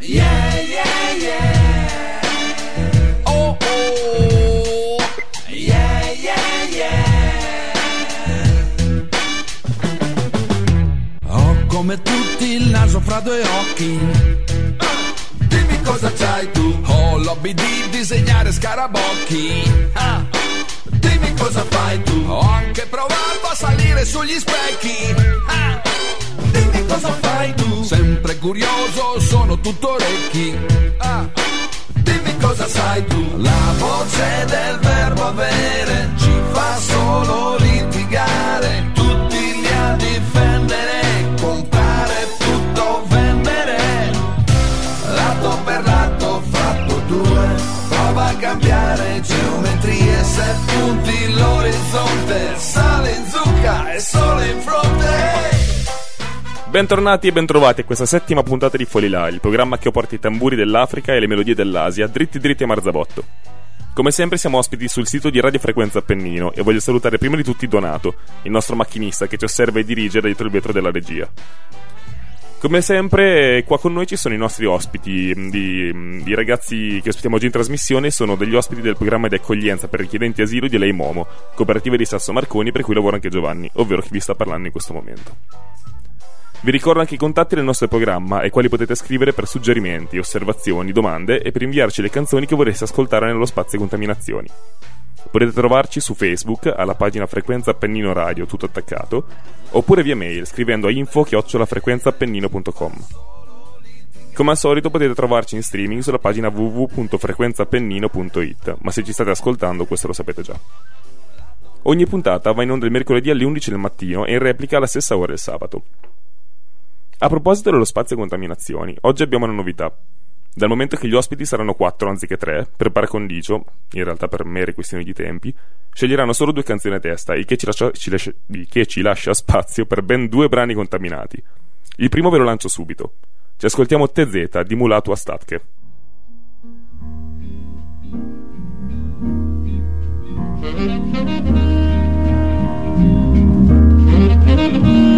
Yeah, yeah, yeah. Oh, oh. Yeah, yeah, yeah. Ho come tutti il naso fra due occhi. Dimmi cosa c'hai tu. Ho l'hobby di disegnare scarabocchi. Dimmi cosa fai tu. Ho anche provato a salire sugli specchi. Ah. Cosa fai tu. Sempre curioso, sono tutto orecchi. Ah. Dimmi cosa sai tu. La voce del verbo avere ci fa solo litigare. Tutti lì a difendere, comprare tutto, vendere. Lato per lato, fatto due. Prova a cambiare geometrie, se punti l'orizzonte. Sale in zucca e sole in fronte. Bentornati e bentrovati a questa settima puntata di Folilà, il programma che porta i tamburi dell'Africa e le melodie dell'Asia dritti dritti a Marzabotto. Come sempre siamo ospiti sul sito di Radio Frequenza Appennino e voglio salutare prima di tutti Donato, il nostro macchinista che ci osserva e dirige dietro il vetro della regia. Come sempre, qua con noi ci sono i nostri ospiti, di, di ragazzi che ospitiamo oggi in trasmissione, sono degli ospiti del programma di accoglienza per richiedenti asilo di Lei Momo, cooperativa di Sasso Marconi per cui lavora anche Giovanni, ovvero chi vi sta parlando in questo momento. Vi ricordo anche i contatti del nostro programma ai quali potete scrivere per suggerimenti, osservazioni, domande e per inviarci le canzoni che vorreste ascoltare nello spazio contaminazioni. Potete trovarci su Facebook alla pagina Frequenza Appennino Radio, tutto attaccato, oppure via mail scrivendo a info-frequenzaappennino.com. Come al solito potete trovarci in streaming sulla pagina www.frequenzaappennino.it, ma se ci state ascoltando questo lo sapete già. Ogni puntata va in onda il mercoledì alle 11 del mattino e in replica alla stessa ora il sabato. A proposito dello spazio contaminazioni, oggi abbiamo una novità. Dal momento che gli ospiti saranno 4 anziché 3, per par condicio, in realtà per mere questioni di tempi, sceglieranno solo due canzoni a testa, il che ci lascia, ci lascia, il che ci lascia spazio per ben due brani contaminati. Il primo ve lo lancio subito. Ci ascoltiamo TZ di Mulatua Statke. Thank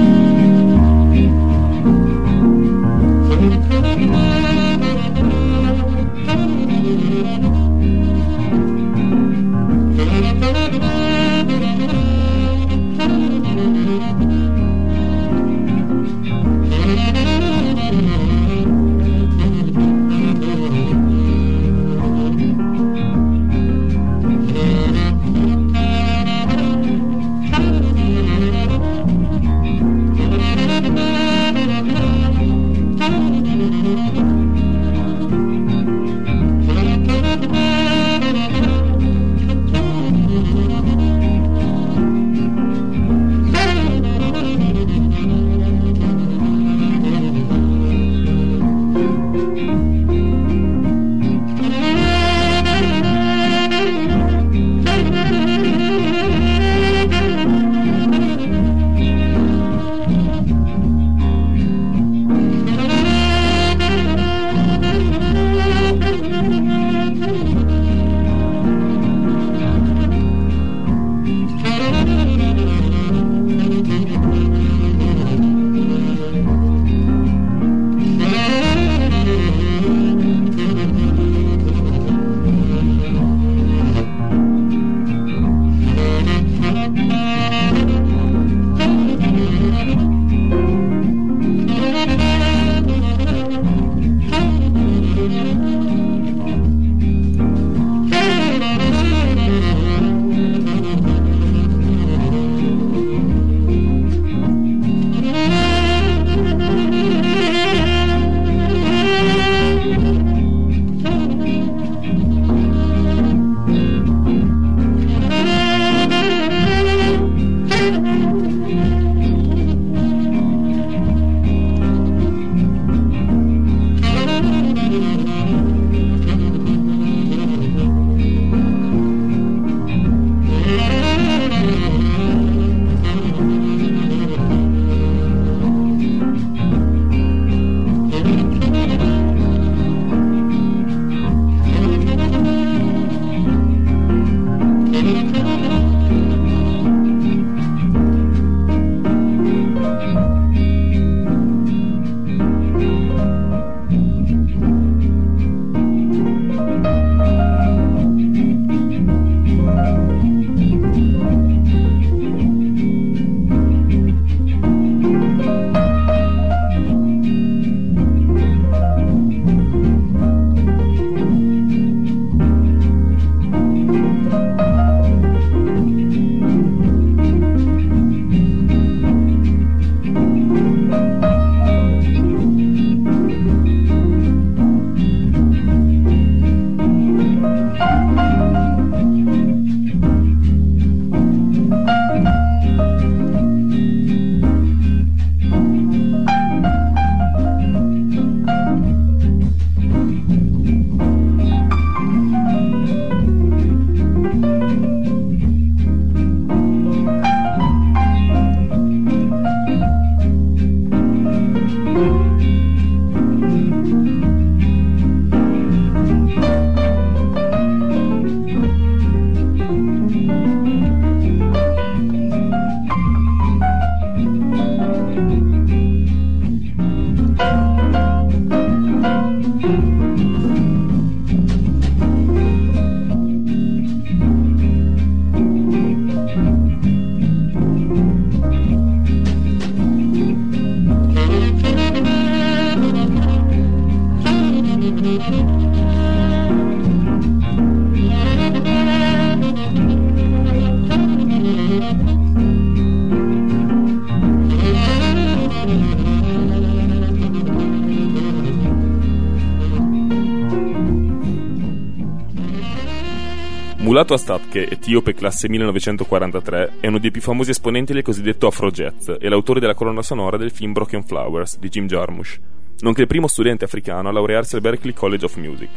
Astatke, etiope classe 1943, è uno dei più famosi esponenti del cosiddetto Afro-Jazz e l'autore della colonna sonora del film Broken Flowers di Jim Jarmusch, nonché il primo studente africano a laurearsi al Berklee College of Music.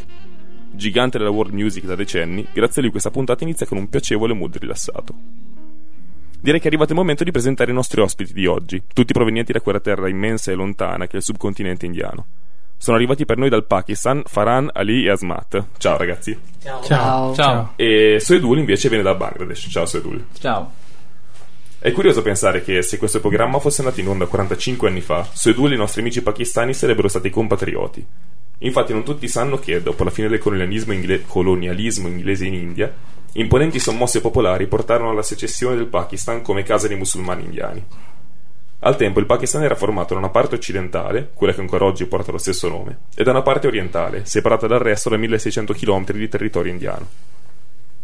Gigante della world music da decenni, grazie a lui questa puntata inizia con un piacevole mood rilassato. Direi che è arrivato il momento di presentare i nostri ospiti di oggi, tutti provenienti da quella terra immensa e lontana che è il subcontinente indiano. Sono arrivati per noi dal Pakistan Farhan, Ali e Asmat. Ciao ragazzi. Ciao. Ciao. Ciao. E Soedul invece viene dal Bangladesh. Ciao Soedul. Ciao. È curioso pensare che se questo programma fosse andato in onda 45 anni fa, Soedul e i nostri amici pakistani sarebbero stati compatrioti. Infatti non tutti sanno che, dopo la fine del colonialismo, ingle- colonialismo inglese in India, imponenti sommosse popolari portarono alla secessione del Pakistan come casa dei musulmani indiani. Al tempo il Pakistan era formato da una parte occidentale, quella che ancora oggi porta lo stesso nome, e da una parte orientale, separata dal resto da 1600 km di territorio indiano.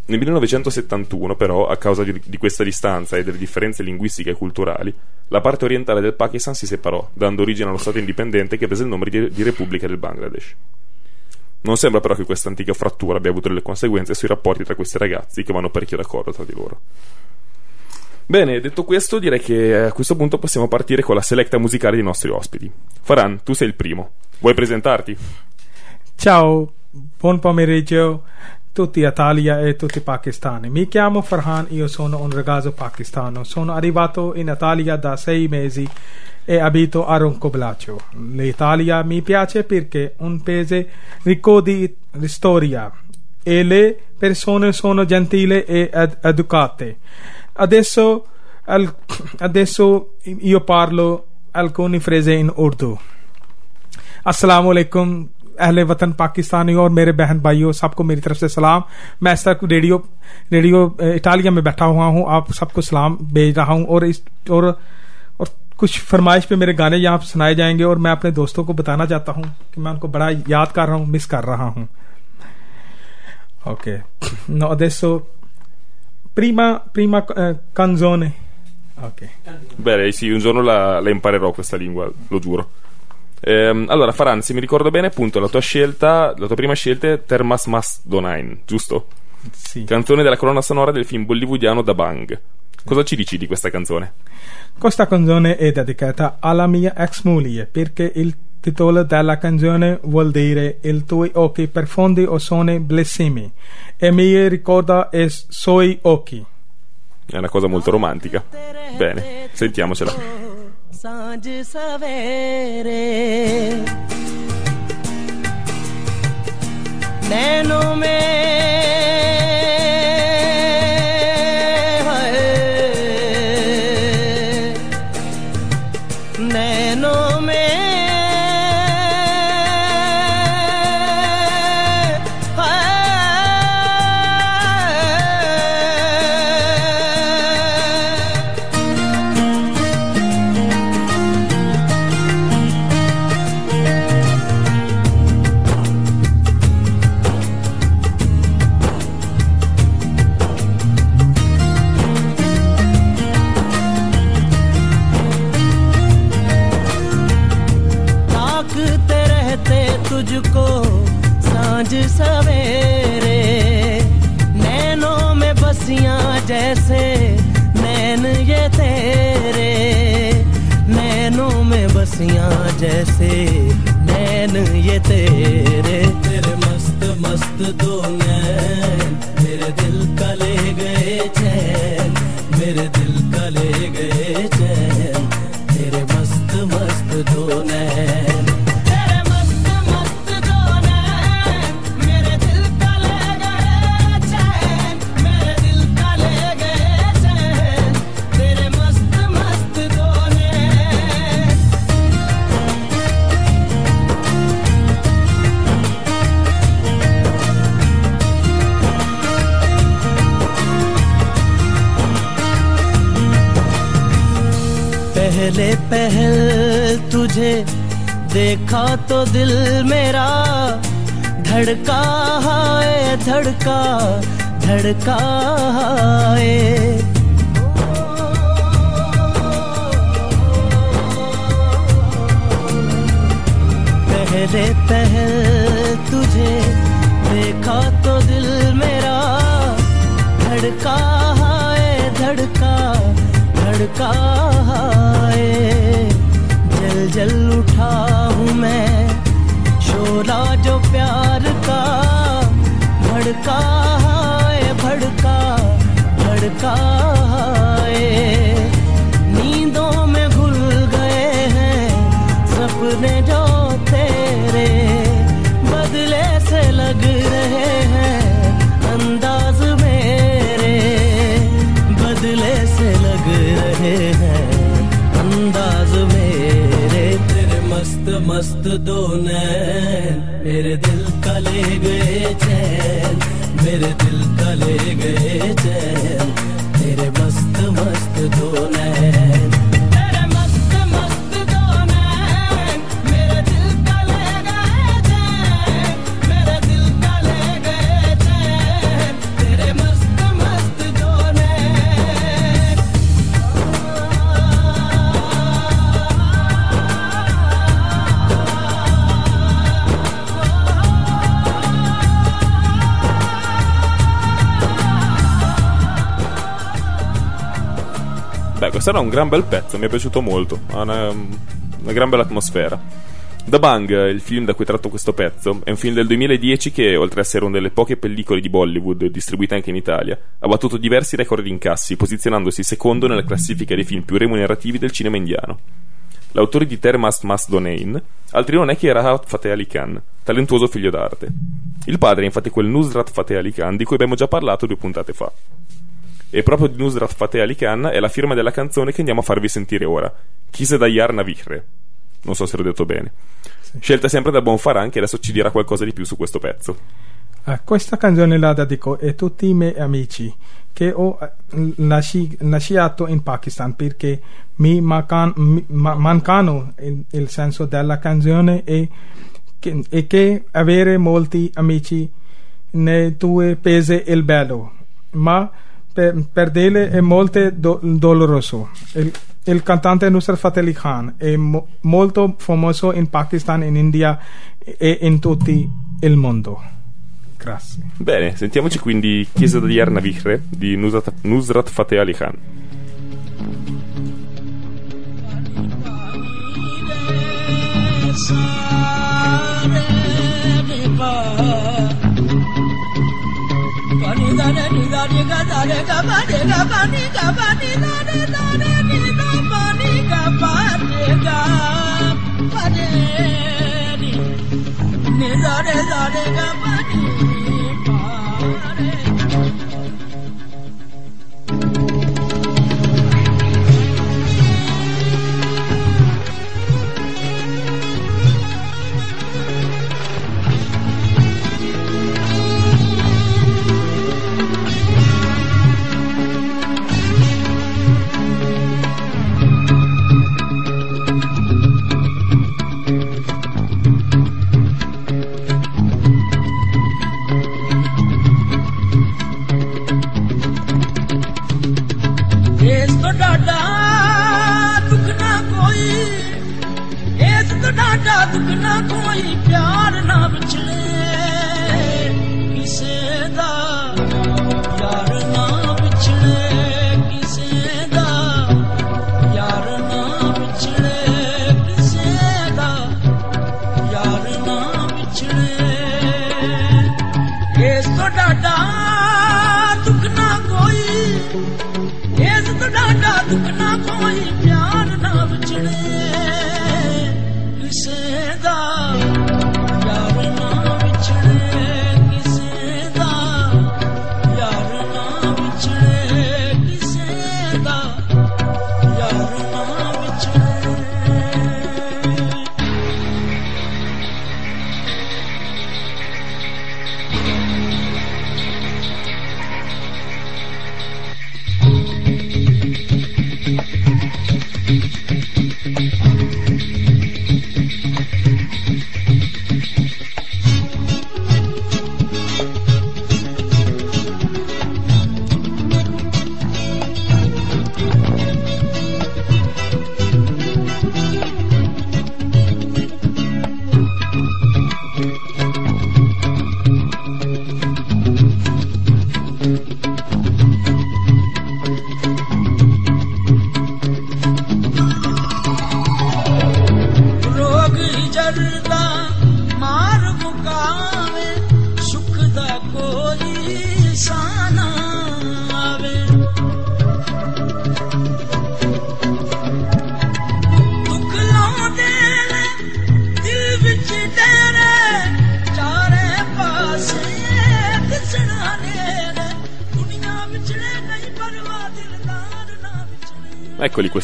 Nel 1971, però, a causa di, di, questa distanza e delle differenze linguistiche e culturali, la parte orientale del Pakistan si separò, dando origine allo Stato indipendente che prese il nome di, di Repubblica del Bangladesh. Non sembra però che questa antica frattura abbia avuto delle conseguenze sui rapporti tra questi ragazzi che vanno parecchio d'accordo tra di loro. Bene, detto questo, direi che a questo punto possiamo partire con la selecta musicale dei nostri ospiti. Faran, tu sei il primo. Vuoi presentarti? Ciao, buon pomeriggio tutti Italia e tutti pakistani. Mi chiamo Farhan, io sono un ragazzo pakistano. Sono arrivato in Italia da sei mesi e abito a Roncoblaccio. L'Italia mi piace perché è un paese ricco di storia e le persone sono gentili e ed- educate. Adesso, al, adesso io parlo alcune frasi in Urdu. अस्सलाम वालेकुम अहले वतन पाकिस्तानी और मेरे बहन भाइयों सबको मेरी तरफ़ से सलाम मैं इस तक रेडियो रेडियो इटालिया में बैठा हुआ हूँ आप सबको सलाम भेज रहा हूँ और इस और और कुछ फरमाइश पे मेरे गाने यहाँ सुनाए जाएँगे और मैं अपने दोस्तों को बताना चाहता हूँ कि मैं उनको बड़ा याद कर रहा हूँ मिस कर रहा हूँ okay no adesso prima, prima eh, canzone. Ok. Bene, sì, un giorno la, la imparerò questa lingua, lo giuro. Ehm, allora, Faran, se mi ricordo bene, appunto, la tua scelta, la tua prima scelta è Termas Mas Donain, giusto? Sì. Canzone della colonna sonora del film bollywoodiano Da Bang. Cosa ci dici di questa canzone? Questa canzone è dedicata alla mia ex moglie perché il titolo della canzone vuol dire i tuoi occhi profondi o sono blessimi e mi ricorda i suoi occhi. È una cosa molto romantica. Bene, sentiamocela. Sanj savere Naino mein the door now. देखा तो दिल मेरा, धड़का है धड़का धड़का है पहले पहल तुझे देखा तो दिल मेरा, धड़का है धड़का धड़का है जल जल उठा मैं शोला जो प्यार का भड़का है, भड़का भड़का है। नींदों में घुल गए हैं सपने जो तेरे, बदले से लग रहे हैं अंदाज मेरे, बदले से लग रहे हैं। मस्त दो नैन, मेरे दिल का ले गए चैन, मेरे दिल का ले गए चैन। Era un gran bel pezzo, mi è piaciuto molto. Ha una, una gran bella atmosfera. The Bang, il film da cui tratto questo pezzo, è un film del 2010 che, oltre a essere una delle poche pellicole di Bollywood distribuite anche in Italia, ha battuto diversi record di incassi, posizionandosi secondo nella classifica dei film più remunerativi del cinema indiano. L'autore di Ter Mast Mast Donain, altri non è che Rahat Fateh Ali Khan, talentuoso figlio d'arte. Il padre è infatti quel Nusrat Fateh Ali Khan di cui abbiamo già parlato due puntate fa. E proprio di Nusrat Fateh Ali Khan è la firma della canzone che andiamo a farvi sentire ora, Kise Dayar Navihre. Non so se l'ho detto bene. Scelta sempre da Bonfaran che adesso ci dirà qualcosa di più su questo pezzo. Eh, questa canzone la dedico a tutti i miei amici che ho eh, lasci- lasciato in Pakistan perché mi, mancan- mi- ma- mancano il, il senso della canzone e che, e che avere molti amici nei due pesi il bello ma per, perderle è molto do- doloroso. Il, il cantante Nusrat Fateh Ali Khan è mo- molto famoso in Pakistan in India e in tutto il mondo. Grazie. Bene, sentiamoci quindi Chiesa di Arnavihre di Nusrat, Nusrat Fateh Ali Khan. ga da ni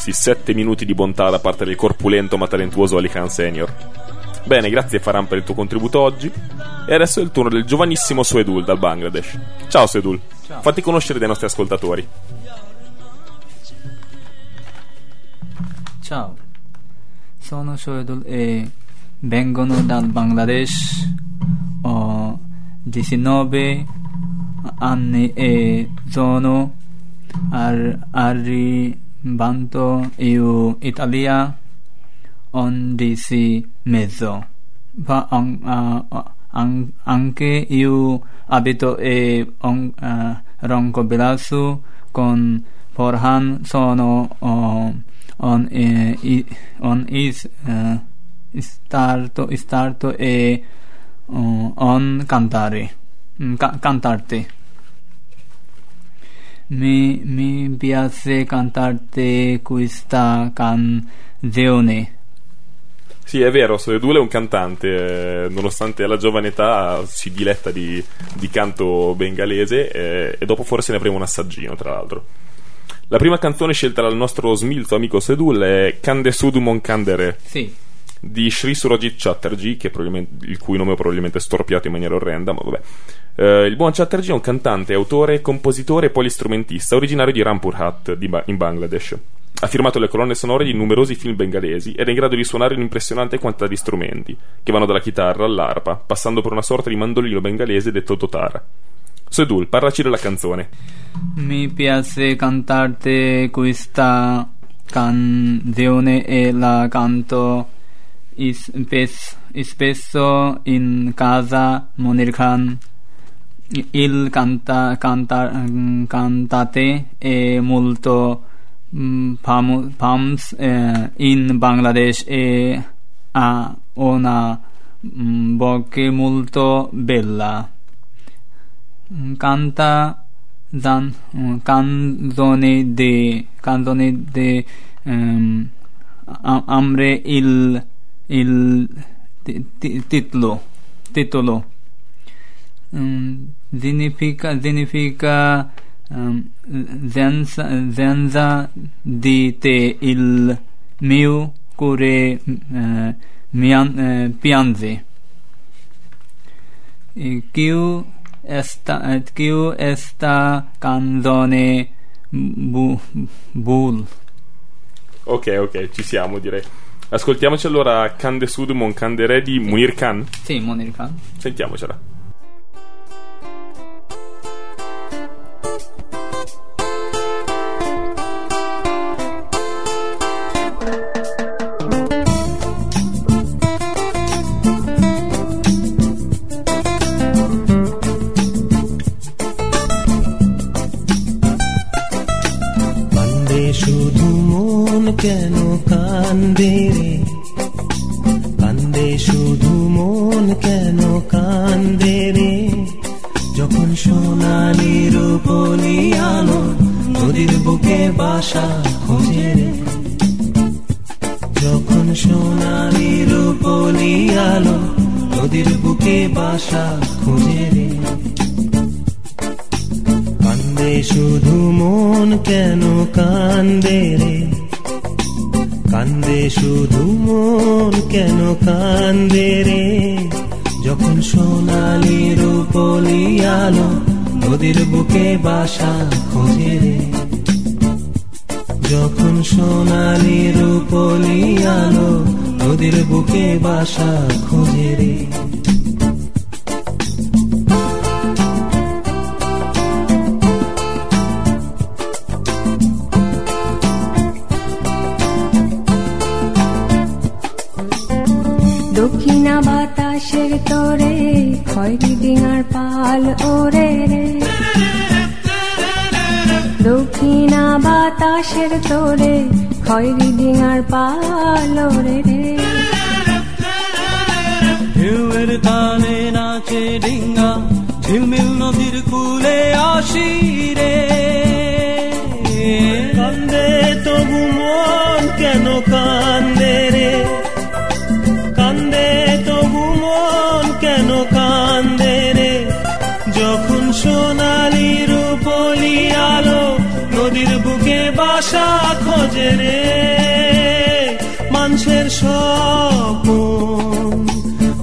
persi 7 minuti di bontà da parte del corpulento ma talentuoso Alican Senior. Bene, grazie Faran per il tuo contributo oggi. E adesso è il turno del giovanissimo Suedul dal Bangladesh. Ciao Suedul, Ciao. fatti conoscere dai nostri ascoltatori. Ciao, sono Suedul e vengo dal Bangladesh. Ho 19 anni e sono arrivato. banto iu Italia on ondisi mezzo va an, uh, an, anche iu abito e on, uh, ronco belasu con forhan sono um, on e i, on is uh, starto starto e um, on cantare. Mm, ca cantarte. Mi, mi piace cantarti questa canzone. Sì, è vero, Suedul è un cantante, eh, nonostante la giovane età si diletta di, di canto bengalese eh, e dopo forse ne avremo un assaggino, tra l'altro. La prima canzone scelta dal nostro smilzo amico Suedul è Kande Sudumon Kandere sì di Sri Surajit Chatterjee, il cui nome ho probabilmente storpiato in maniera orrenda, ma vabbè. Eh, il buon Chatterjee è un cantante, autore, compositore e polistrumentista originario di Rampurhat di Ba- in Bangladesh. Ha firmato le colonne sonore di numerosi film bengalesi ed è in grado di suonare un'impressionante quantità di strumenti, che vanno dalla chitarra all'arpa, passando per una sorta di mandolino bengalese detto totara. Sedul, parlaci della canzone. Mi piace cantarti questa canzone e la canto spesso in casa Monir Khan. Il canta, canta, mm, cantate è molto mm, famo- famous eh, in Bangladesh e ha una mm, voce molto bella. Mm, canta zan, mm, canzone de canzone de ehm, a- amre il il ti- ti- titolo titolo. Mm, significa significa um, senza, senza di te il mio cuore eh, mian- eh, piange e chiù esta chiù esta canzone bu, bul. Ok, ok, ci siamo direi. Ascoltiamoci allora Kande Sudumon Kande Re di Munir Khan. Sì, Munir Khan. Sentiamocela. কেন কান্দে রে কান্দে শুধু মন কেন কান্দে রে যখন সোনালি রূপলি আলো নদীর বুকে বাসা খোঁজে রে। যখন সোনালি রূপলি আলো নদীর বুকে বাসা খোঁজে রে। কান্দে শুধু মন কেন কান্দে রে কান্দে শুধু মন কেন কান্দে রে? যখন সোনালি রূপলি আলো নদীর বুকে বাসা খোঁজে রে। যখন সোনালি রূপলি আলো নদীর বুকে বাসা খোঁজে রে। আকাশের তোরে খয়রি ডিঙার পালো রে। ঢেউয়ের তালে নাচে ডিঙ্গা ঝিলমিল নদীর কুলে আসি রে কান্দে তবু মন কেন কান্দে রে? বাসা খোঁজে রে মানুষের স্বপন।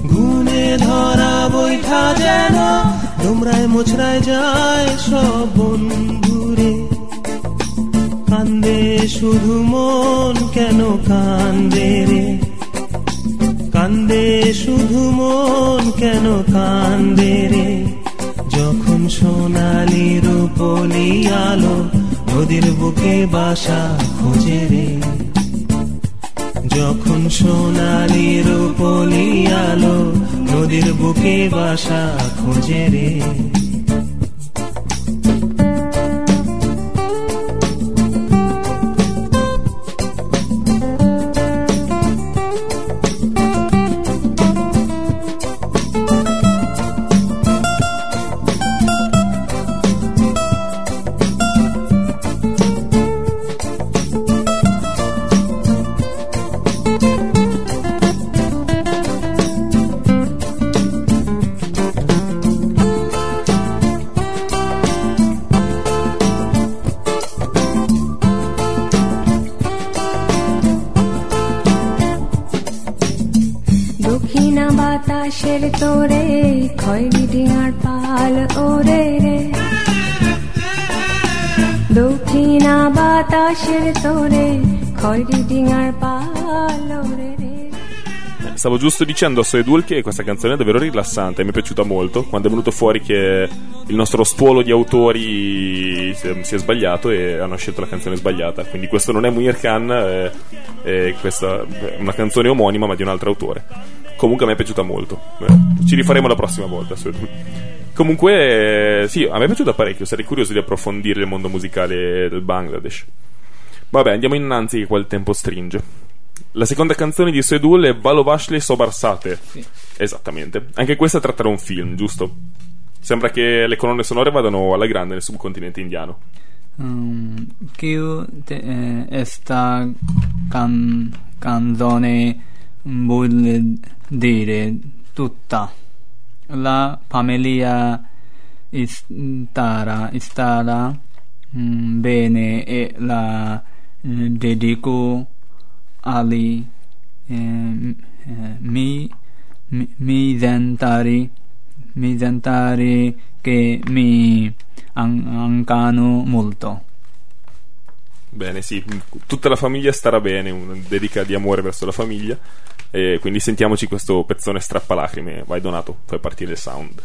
ঘুনে ধরা বৈঠা যেন তোমরায় মোছরায় যায় সব বন্ধুরে। কান্দে শুধু মন কেন কান্দে রে? কান্দে শুধু মন কেন কান্দে রে? নদীর বুকে বাসা খুঁজে রে। যখন সোনালি রূপলি আলো নদীর বুকে বাসা খুঁজে রে। Stavo giusto dicendo a Soedul che questa canzone è davvero rilassante, mi è piaciuta molto. Quando è venuto fuori che il nostro stuolo di autori si è, è sbagliato e hanno scelto la canzone sbagliata. Quindi questo non è Munir Khan, eh, eh, questa è una canzone omonima ma di un altro autore. Comunque a me è piaciuta molto. Ci rifaremo la prossima volta. Soedul. Comunque, eh, sì, a me è piaciuta parecchio. Sarei curioso di approfondire il mondo musicale del Bangladesh. Vabbè, andiamo innanzi che qua il tempo stringe. La seconda canzone di Soedul è Valovashli Sobarsate. Sì. Esattamente. Anche questa tratterà un film, giusto? Sembra che le colonne sonore vadano alla grande nel subcontinente indiano. Mm, Kiu te, eh, esta can, canzone vuol dire tutta la famiglia stara, stara mm, bene e la eh, dedico ali eh, mi, mi, mi sentari mi sentari che mi an- mancano molto Bene, sì, tutta la famiglia starà bene, una dedica di amore verso la famiglia. E quindi sentiamoci questo pezzone strappalacrime. Vai Donato, fai partire il sound.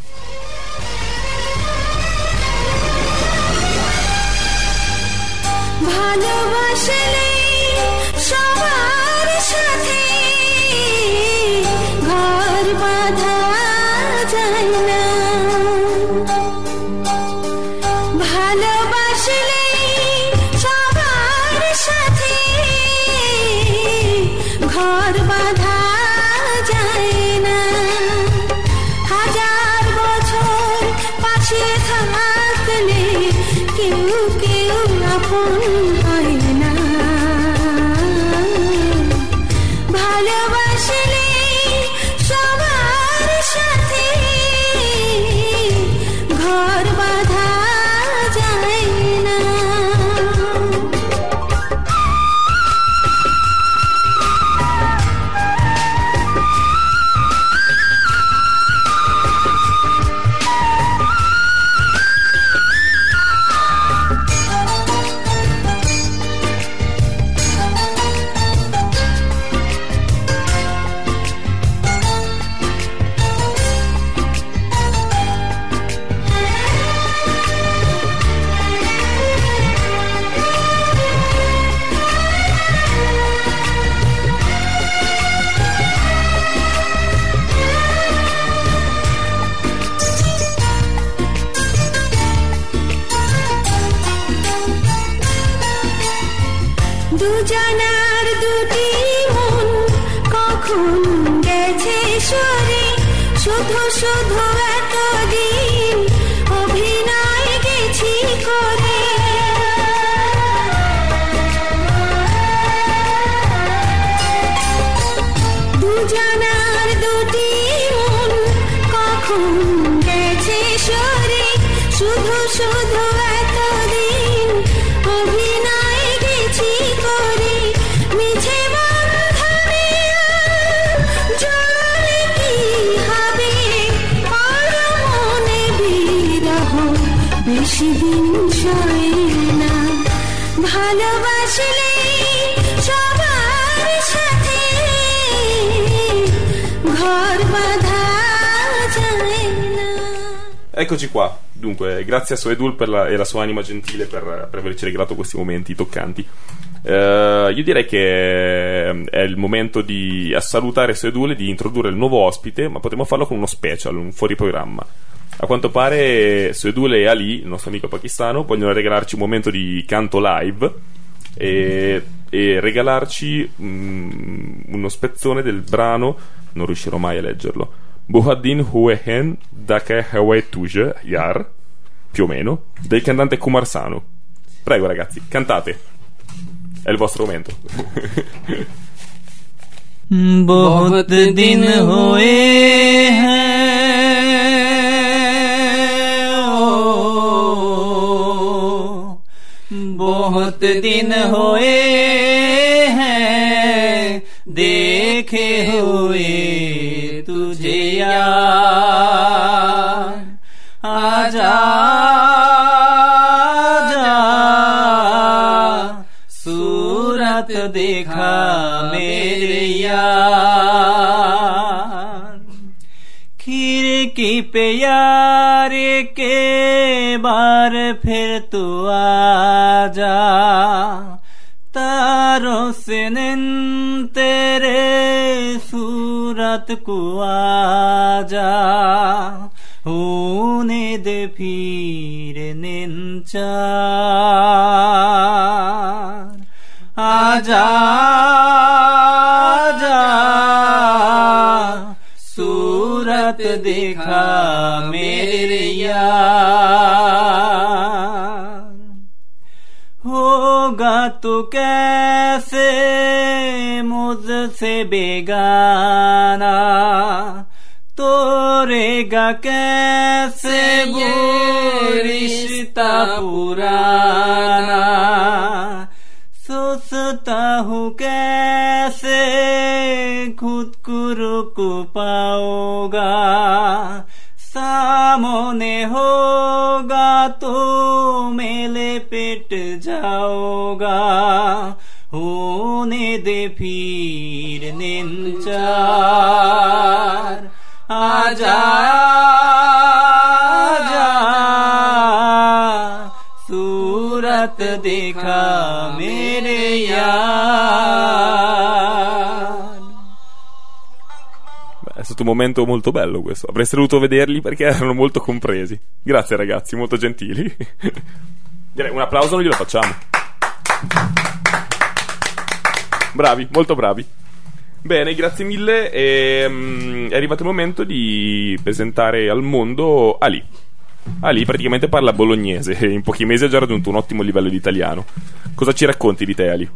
শুধু এতদিন গেছি করে, মিছে কি হবে? মনে বিরহ বেশি দিন সয় ঘর বাঁধা যায় না। Eccoci qua. Dunque, grazie a Soedul la- e la sua anima gentile per, per averci regalato questi momenti toccanti. Eh, io direi che è il momento di salutare Soedul e di introdurre il nuovo ospite, ma potremmo farlo con uno special, un fuori programma. A quanto pare Soedul e Ali, il nostro amico pakistano, vogliono regalarci un momento di canto live e, e regalarci mm, uno spezzone del brano, non riuscirò mai a leggerlo. Buhaddin Huehen Dake Hawaii Tuje Yar, più o meno, del cantante Kumar Sanu. Prego ragazzi, cantate. È il vostro momento. बहुत दिन हुए हैं ओ, बहुत दिन हुए हैं देखे हुए तुझे यार। आजा सूरत देखा मेरे यार। खिड़की पे यार के बार फिर तू आजा। तारों से निन सूरत को आजा। होने दे फिर निंचार आजा आजा। सूरत देखा मेरे यार तो कैसे मुझसे बेगाना? तोरेगा कैसे वो रिश्ता पुराना? सोचता हूँ कैसे खुद को रोक पाओगा सामने होगा तो मेले पेट जाओगा होने दे फिर निंचार। आजा सूरत देखा मेरे यार। Stato un momento molto bello questo. Avreste dovuto vederli perché erano molto compresi. Grazie ragazzi, molto gentili. Direi un applauso non glielo facciamo. Bravi, molto bravi. Bene, grazie mille. E, mm, è arrivato il momento di presentare al mondo Ali. Ali praticamente parla bolognese e in pochi mesi ha già raggiunto un ottimo livello di italiano. Cosa ci racconti di te, Ali?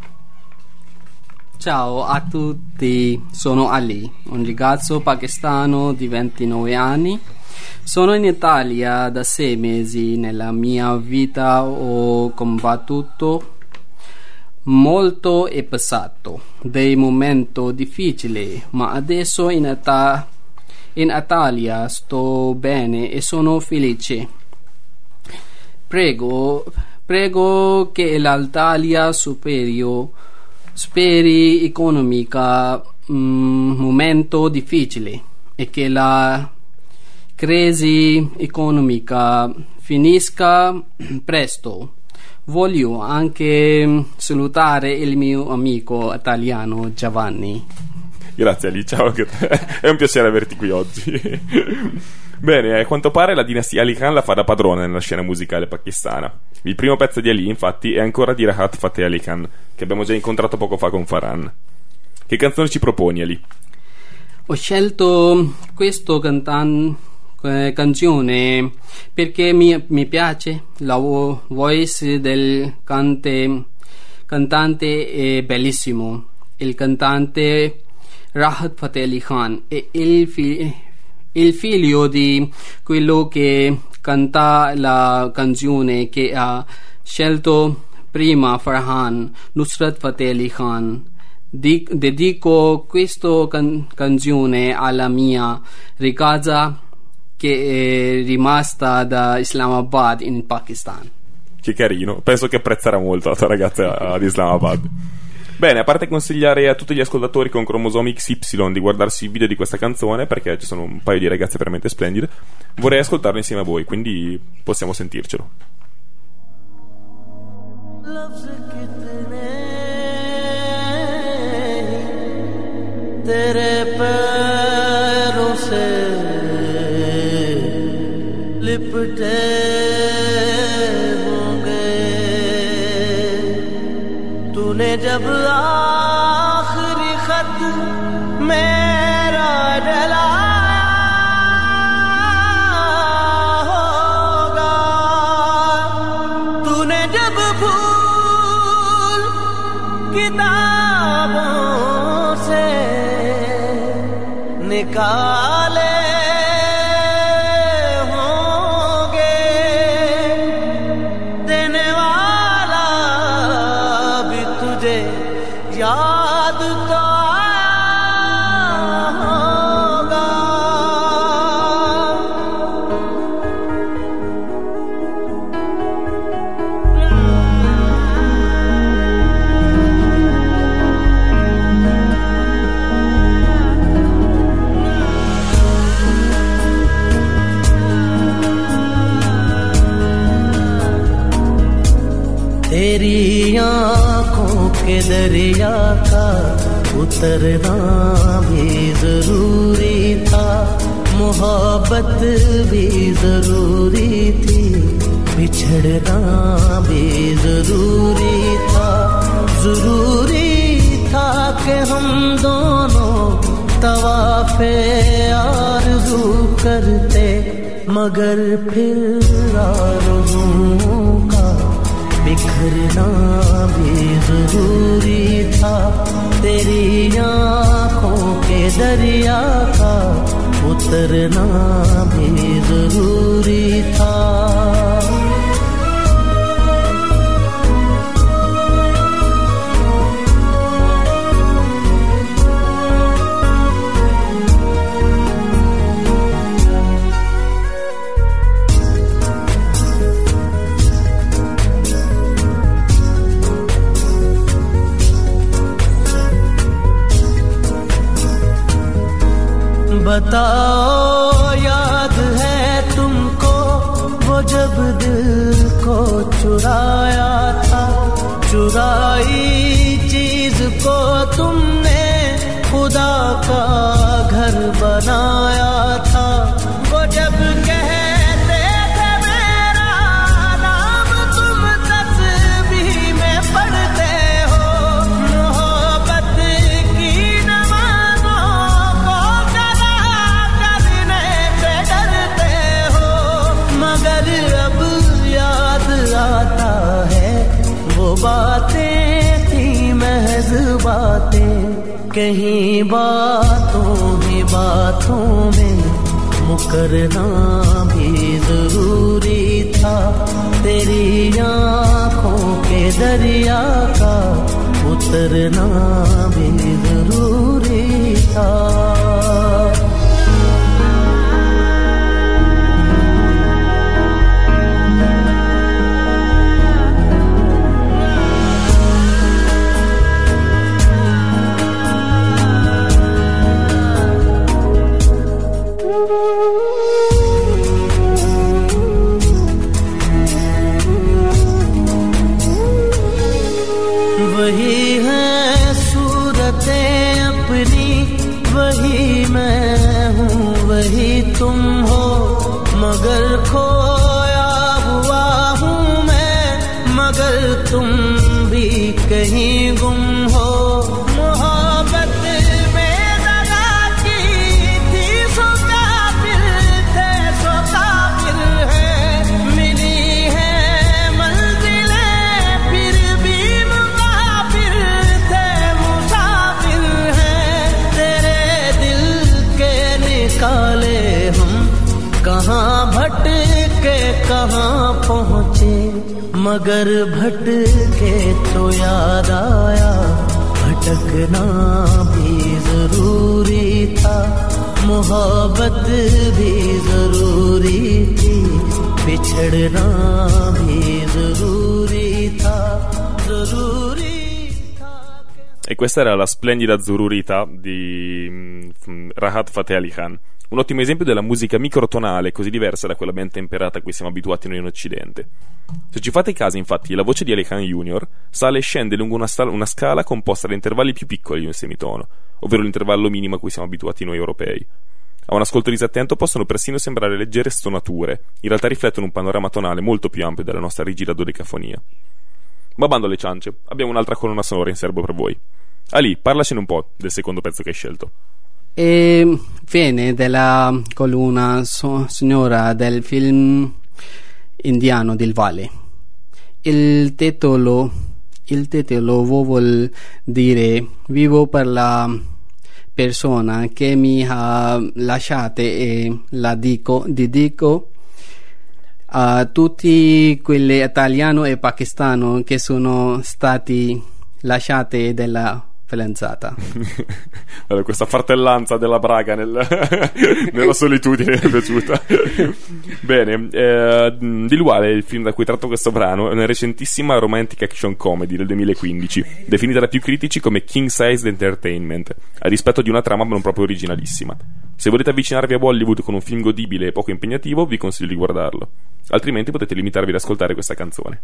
Ciao a tutti, sono Ali, un ragazzo pakistano di 29 anni. Sono in Italia da sei mesi. Nella mia vita ho combattuto molto e passato dei momenti difficili, ma adesso in, Ita- in Italia sto bene e sono felice. Prego, prego che l'Italia superi, superi economica mm, momento difficile e che la crisi economica finisca presto. Voglio anche salutare il mio amico italiano Giovanni. Grazie Ali, ciao anche te. È un piacere averti qui oggi. Bene, a quanto pare la dinastia Ali Khan la fa da padrona nella scena musicale pakistana. Il primo pezzo di Ali, infatti, è ancora di Rahat Fateh Ali Khan, che abbiamo già incontrato poco fa con Farhan. Che canzone ci proponi, Ali? Ho scelto questo cantan- eh, canzone perché mi, mi piace la vo- voice del cante- cantante è bellissimo. Il cantante Rahat Fateh Ali Khan è il, fi- il figlio di quello che canta la canzone che ha scelto prima Farhan Nusrat Fateh Ali Khan. Di- dedico questa can- canzone alla mia ragazza che è rimasta da Islamabad in Pakistan. Che carino, penso che apprezzerà molto la tua ragazza ad Islamabad. Bene, a parte consigliare a tutti gli ascoltatori con cromosomi XY di guardarsi il video di questa canzone, perché ci sono un paio di ragazze veramente splendide, vorrei ascoltarlo insieme a voi, quindi possiamo sentircelo. लफ्ज कितने तेरे पैरों से लिपटे never lost. उतरना भी ज़रूरी था। मोहब्बत भी ज़रूरी थी। बिछड़ना भी ज़रूरी था। ज़रूरी था कि हम दोनों तवाफे आरज़ू करते, मगर फिर आरज़ुओं का बिखरना भी ज़रूरी था। आँखों के दरिया का उतरना बताओ, याद है तुमको वो जब दिल को चुराया था। चुराई चीज़ को तुमने खुदा का घर बनाया था। कहीं बातों में बातों में मुकरना भी ज़रूरी था। तेरी आँखों के दरिया का उतरना भी ज़रूरी था। मगर भटके तो याद आया भटकना भी जरूरी था मोहब्बत भी जरूरी थी बिछड़ना भी जरूरी था जरूरी E questa era la splendida Zururita di mm, Rahat Fateh Ali Khan. Un ottimo esempio della musica microtonale, così diversa da quella ben temperata a cui siamo abituati noi in Occidente. Se ci fate caso, infatti, la voce di Ali Khan Jr. sale e scende lungo una, sta- una scala composta da intervalli più piccoli di un semitono, ovvero l'intervallo minimo a cui siamo abituati noi europei. A un ascolto disattento possono persino sembrare leggere stonature, in realtà riflettono un panorama tonale molto più ampio della nostra rigida dodecafonia. Ma bando alle ciance, abbiamo un'altra colonna sonora in serbo per voi. Ali, parlacene un po' del secondo pezzo che hai scelto. E viene dalla colonna so- sonora del film indiano del Valle. Il titolo, il titolo vuol dire Vivo per la persona che mi ha lasciato e la dico, dedico a tutti quelli italiani e pakistano che sono stati lasciati dalla fidanzata. Allora, questa fratellanza della Braga nel- nella solitudine mi è piaciuta. Bene, eh, Dilwale, il film da cui tratto questo brano, è una recentissima romantic action comedy del 2015, definita da più critici come king sized entertainment, a rispetto di una trama non proprio originalissima. Se volete avvicinarvi a Bollywood con un film godibile e poco impegnativo, vi consiglio di guardarlo. Altrimenti potete limitarvi ad ascoltare questa canzone.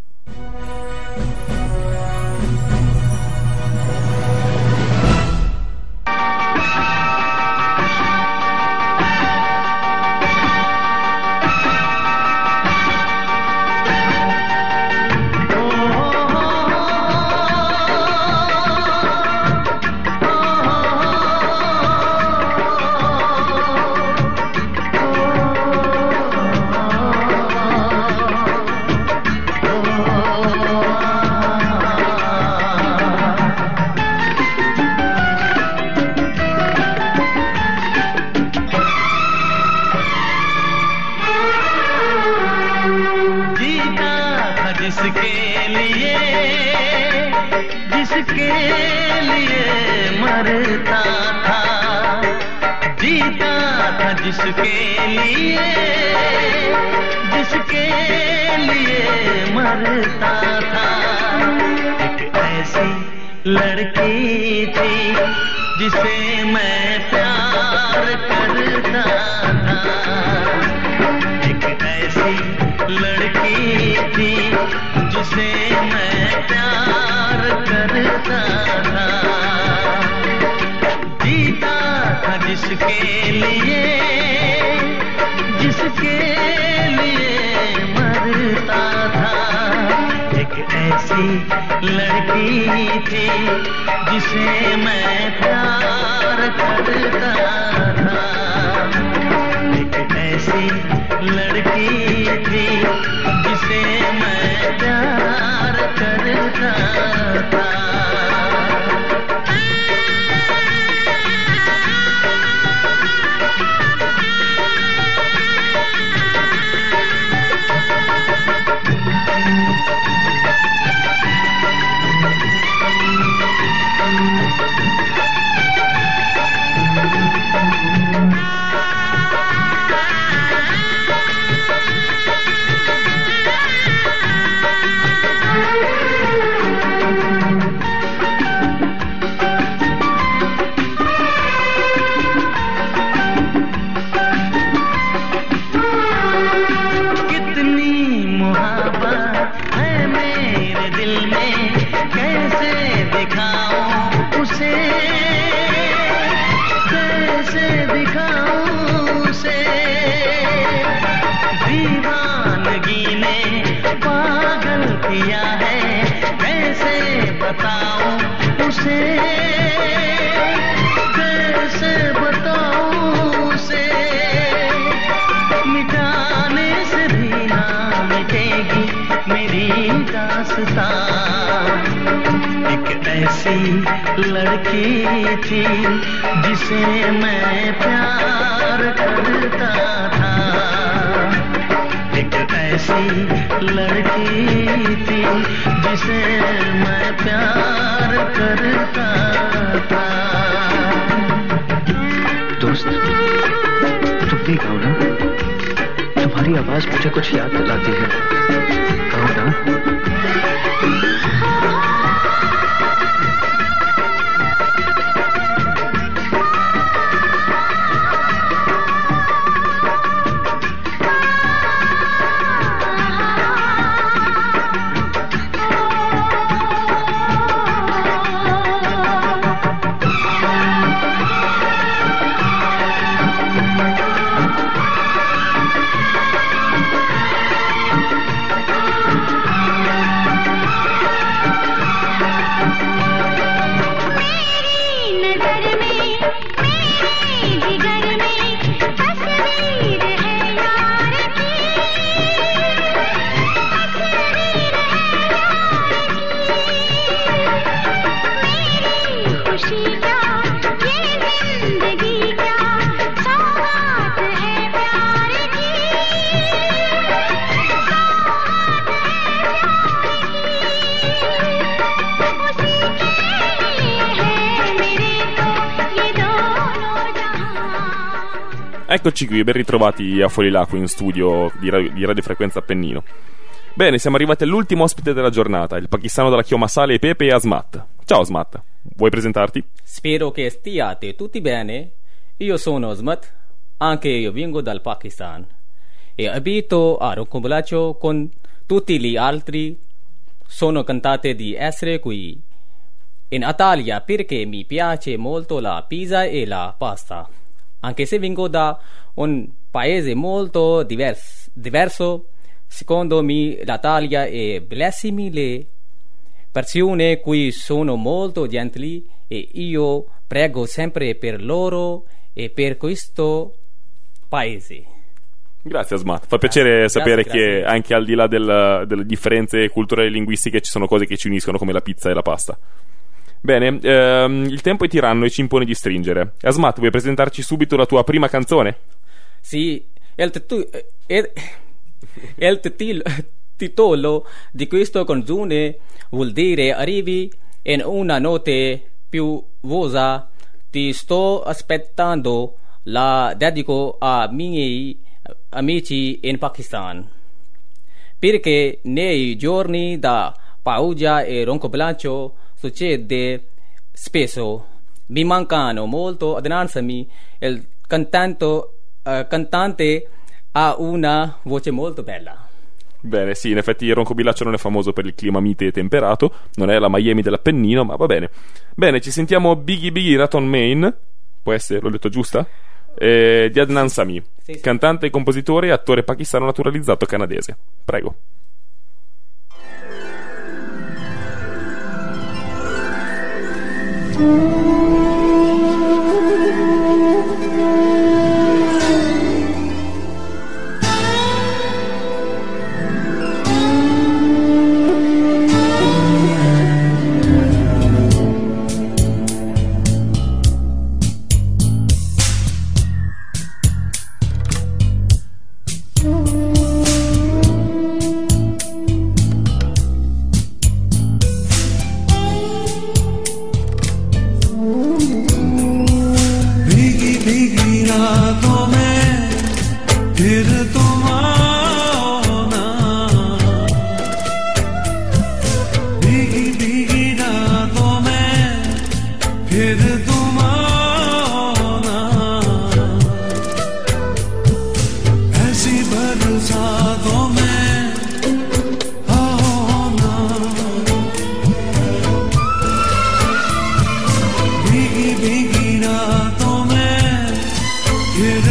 जिसके लिए जिसके लिए मरता था। एक ऐसी लड़की थी जिसे मैं प्यार करता था। एक ऐसी लड़की थी जिसे मैं प्यार करता था। जीता था जिसके लिए लड़की थी जिसे मैं प्यार करता एक ऐसी लड़की थी जिसे मैं प्यार करता Eccoci qui, ben ritrovati a Fuori qui in studio di, ra- di Radiofrequenza Appennino. Bene, siamo arrivati all'ultimo ospite della giornata, il pakistano della chioma sale Pepe Asmat. Ciao Asmat, vuoi presentarti? Spero che stiate tutti bene. Io sono Asmat, anche io vengo dal Pakistan e abito a Roncobolaccio con tutti gli altri. Sono contento di essere qui in Italia perché mi piace molto la pizza e la pasta. Anche se vengo da un paese molto divers- diverso, secondo me l'Italia è bellissima, le persone qui sono molto gentili e io prego sempre per loro e per questo paese. Grazie Asmat, fa piacere Grazie, sapere grazie. che anche al di là del- delle differenze culturali e linguistiche ci sono cose che ci uniscono come la pizza e la pasta. Bene, ehm, il tempo è tiranno e ci impone di stringere. Asmat, vuoi presentarci subito la tua prima canzone? Sì, il, titu- il- il titil- titolo di questo canzone vuol dire arrivi in una notte piovosa, ti sto aspettando, la dedico a miei amici in Pakistan. Perché nei giorni da paura e roncobilancio succede spesso. Mi mancano molto adanzami. Il cantanto, eh, cantante ha una voce molto bella. Bene, sì, in effetti Roncobilaccio non è famoso per il clima mite e temperato, non è la Miami dell'Appennino, ma va bene. Bene, ci sentiamo Biggie Biggie Raton Main, può essere, l'ho detto giusta? Eh, di Adnan Sami, Sì, sì. cantante, compositore e attore pakistano naturalizzato canadese. Prego. Thank 그대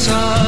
sun.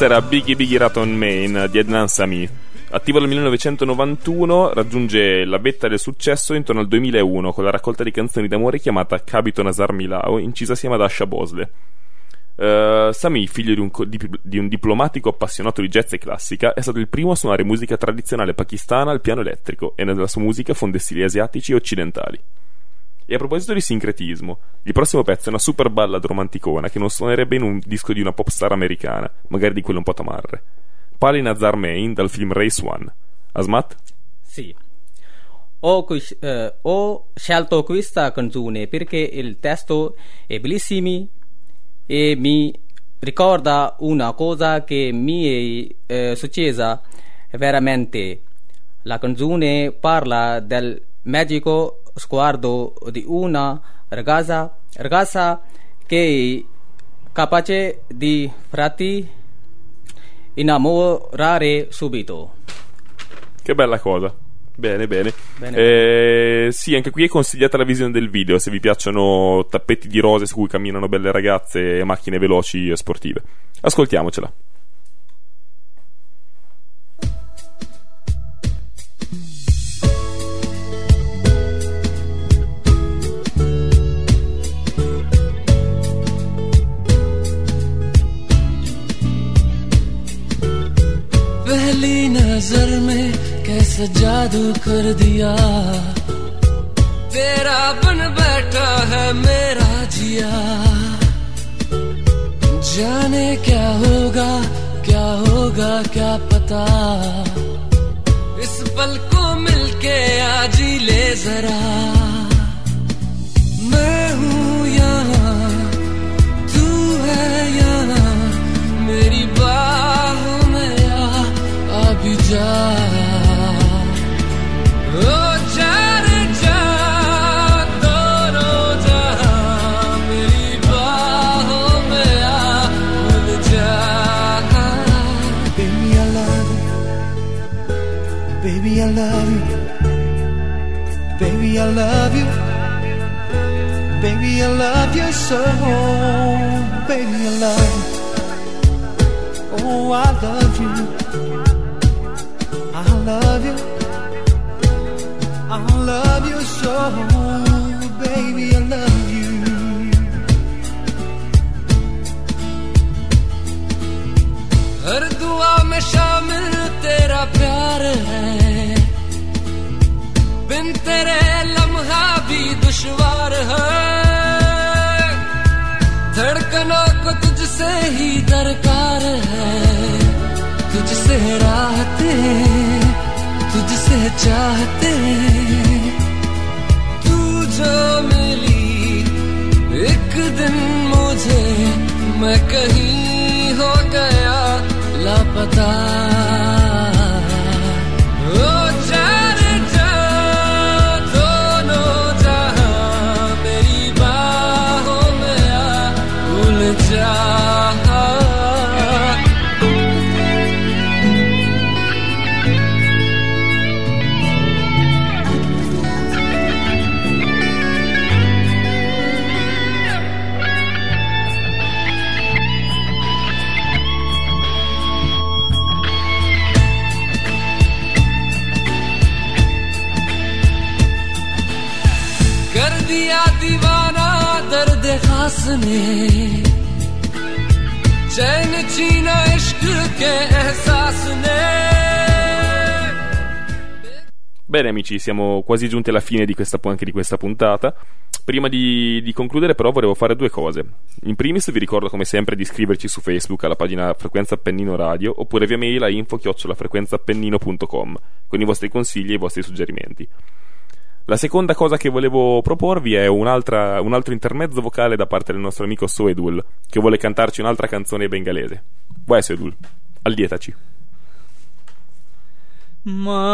Questa era Biggie Biggie Raton Main di Ednan Sami. Attivo nel 1991, raggiunge la vetta del successo intorno al 2001 con la raccolta di canzoni d'amore chiamata Kabito Nazar Milao, incisa assieme ad Asha Bosle. Eh, Sami, figlio di un, di- di un diplomatico appassionato di jazz e classica, è stato il primo a suonare musica tradizionale pakistana al piano elettrico e nella sua musica fonde stili asiatici e occidentali. E a proposito di sincretismo, il prossimo pezzo è una super ballad romanticona che non suonerebbe in un disco di una pop star americana, magari di quelle un po' tamarre. Pali Nazar Main dal film Race One. Asmat? Sì. Ho, eh, ho scelto questa canzone perché il testo è bellissimo e mi ricorda una cosa che mi è eh, successa veramente. La canzone parla del magico sguardo di una ragazza, ragazza che è capace di farti innamorare subito. Che bella cosa. Bene, bene. Bene. Eh, sì, anche qui è consigliata la visione del video se vi piacciono tappeti di rose su cui camminano belle ragazze e macchine veloci e sportive. Ascoltiamocela. नज़र में कैसा जादू कर दिया। तेरा बन बैठा है मेरा जिया। जाने क्या होगा क्या होगा, क्या पता। इस पल को मिलके आज ही ले जरा। मैं हूँ यहाँ, तू है यहाँ, मेरी अभी जा ओ जा रे जा दोनों जा मेरी बाहों में आ भूल जा Baby I love you Baby I love you Baby I love you Baby I love you so Baby I love you Oh I love you हर दुआ में शामिल तेरा प्यार है। बिन तेरे लम्हा भी दुश्वार है। धड़कनों को तुझसे ही दरकार है। तुझसे राहते चाहते तू जो मिली एक दिन मुझे मैं कहीं हो गया लापता। ne Çen içine aşkı che esas ne Bene amici, siamo quasi giunti alla fine di questa, anche di questa puntata. Prima di, di, concludere però volevo fare due cose. In primis vi ricordo come sempre di iscriverci su Facebook alla pagina Frequenza Appennino Radio oppure via mail a info-frequenzappennino.com con i vostri consigli e i vostri suggerimenti. La seconda cosa che volevo proporvi è un'altra, un altro intermezzo vocale da parte del nostro amico Soedul che vuole cantarci un'altra canzone bengalese. Vai Soedul, allietaci. মা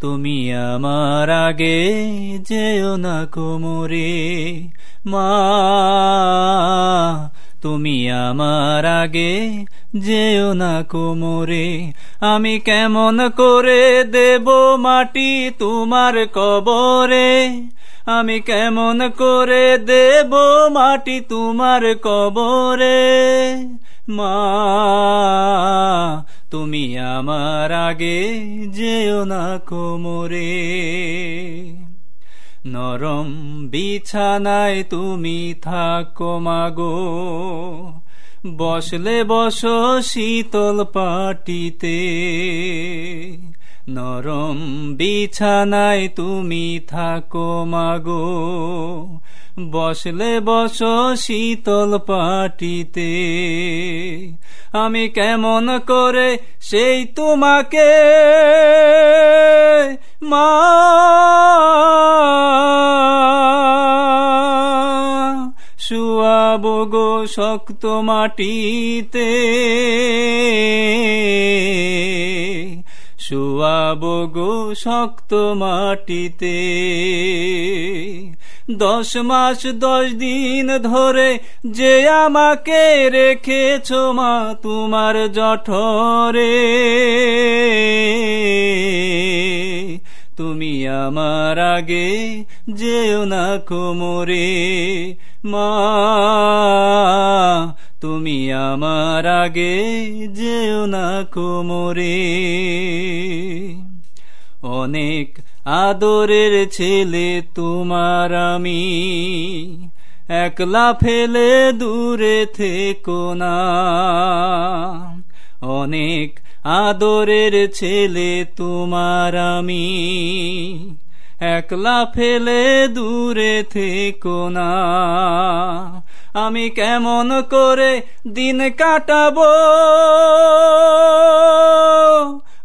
তুমি আমার আগে যেও না কোমরে মা তুমি আমার আগে যেও না কোমরে, আমি কেমন করে দেব মাটি তোমার কবরে? আমি কেমন করে দেব মাটি তোমার কবরে? মা, তুমি আমার আগে যেও না কোমরে। নরম বিছানায় তুমি থাকো মাগো বসলে বস শীতল পাটিতে। নরম বিছানায় তুমি থাকো, মাগো। বসলে বস শীতল পাটিতে। আমি কেমন করে সেই তোমাকে মা শুয়াবো গো শক্ত মাটিতে। শুয়াবো গো শক্ত মাটিতে। দশ মাস দশ দিন ধরে যে আমাকে রেখেছ মা তোমার জঠরে। তুমি আমার আগে যেও না কোমরে। মা, তুমি আমার আগে যেও না কোমরে। অনেক আদরের ছেলে তোমার আমি, একলা ফেলে দূরে থেকো না। অনেক আদরের ছেলে তোমার আমি একলা ফেলে দূরে থেকো না। আমি কেমন করে দিন কাটাবো?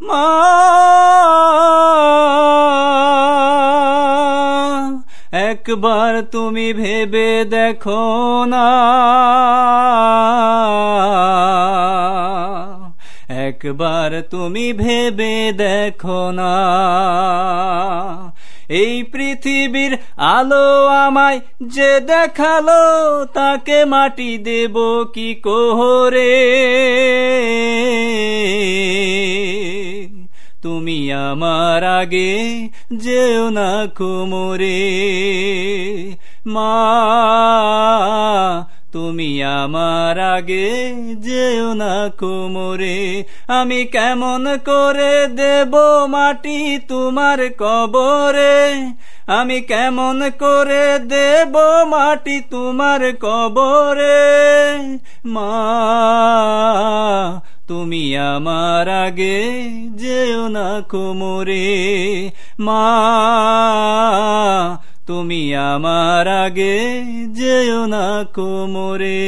মা। একবার তুমি ভেবে দেখো না। একবার তুমি ভেবে দেখো না। এই পৃথিবীর আলো আমায় যে দেখাল, তাকে মাটি দেব কি কোহরে? তুমি আমার আগে যেও না কোমরে। মা তুমি আমার আগে যেও না কোমরে। আমি কেমন করে দেব মাটি তোমার কবরে? আমি কেমন করে দেব মাটি তোমার কবরে? মা, তুমি আমার আগে যেও না কোমরে। মা তুমি আমার আগে যেও না কোমরে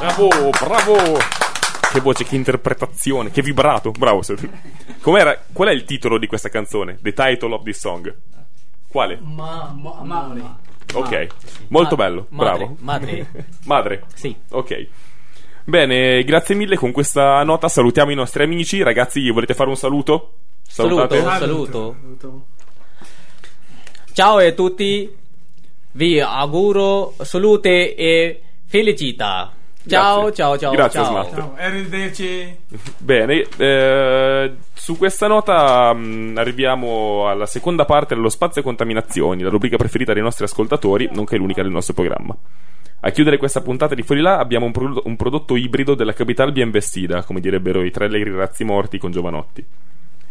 Bravo, bravo! Che voce, che interpretazione, che vibrato, bravo. Sergio. Com'era? Qual è il titolo di questa canzone? The title of this song? Quale? Ma, ma, amore. Ok, molto Ma- bello, madre, bravo. madre. madre? Sì. Ok. Bene, grazie mille. Con questa nota salutiamo i nostri amici. Ragazzi, volete fare un saluto? Salutate. Saluto, saluto. Ciao a tutti, vi auguro salute e felicità. Ciao, Grazie. ciao, ciao. Grazie, ciao. Smart. Ciao, arrivederci. Bene, eh, su questa nota mh, arriviamo alla seconda parte dello Spazio Contaminazioni, la rubrica preferita dei nostri ascoltatori, nonché l'unica del nostro programma. A chiudere questa puntata di Fuori là abbiamo un, pro- un prodotto ibrido della Capital bien vestita, come direbbero i tre allegri razzi morti con Giovanotti.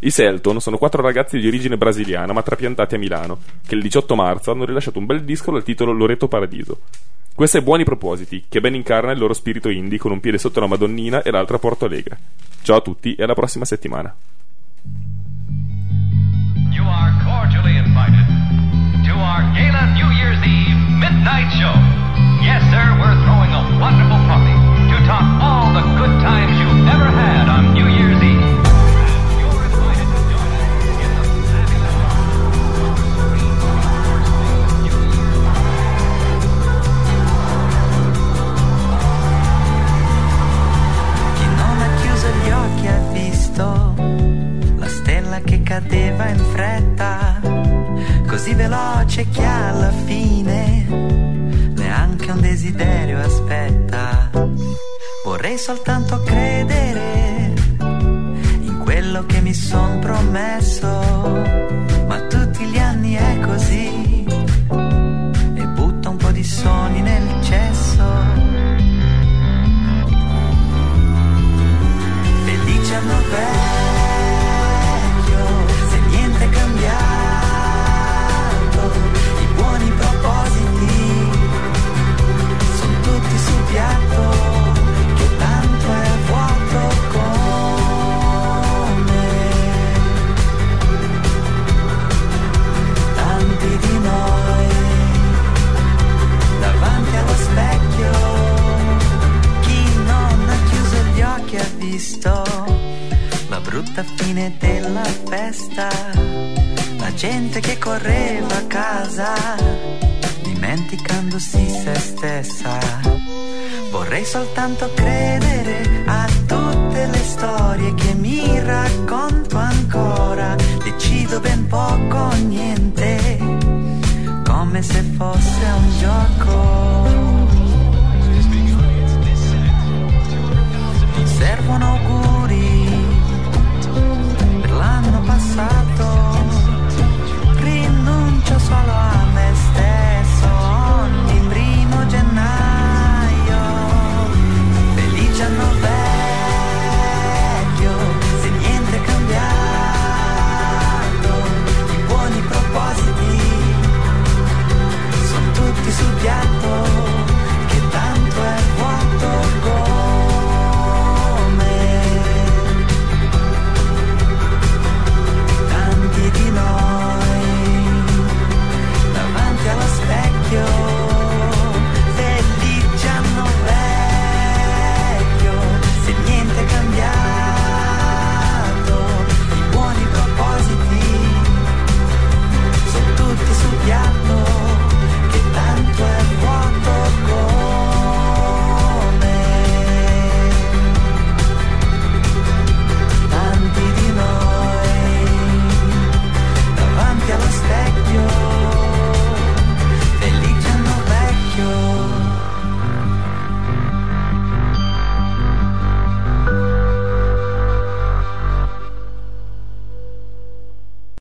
I Selton sono quattro ragazzi di origine brasiliana ma trapiantati a Milano, che il 18 marzo hanno rilasciato un bel disco dal titolo Loreto Paradiso. Questo è Buoni Propositi, che ben incarna il loro spirito indie con un piede sotto la Madonnina e l'altro a Porto Alegre. Ciao a tutti e alla prossima settimana. You are cordially invited to our Gala New Year's Eve midnight show. Yes, sir, we're throwing a wonderful veloce che alla fine neanche un desiderio aspetta. Vorrei soltanto credere in quello che mi son promesso, ma tutti gli anni è così e butto un po' di sogni soltanto credere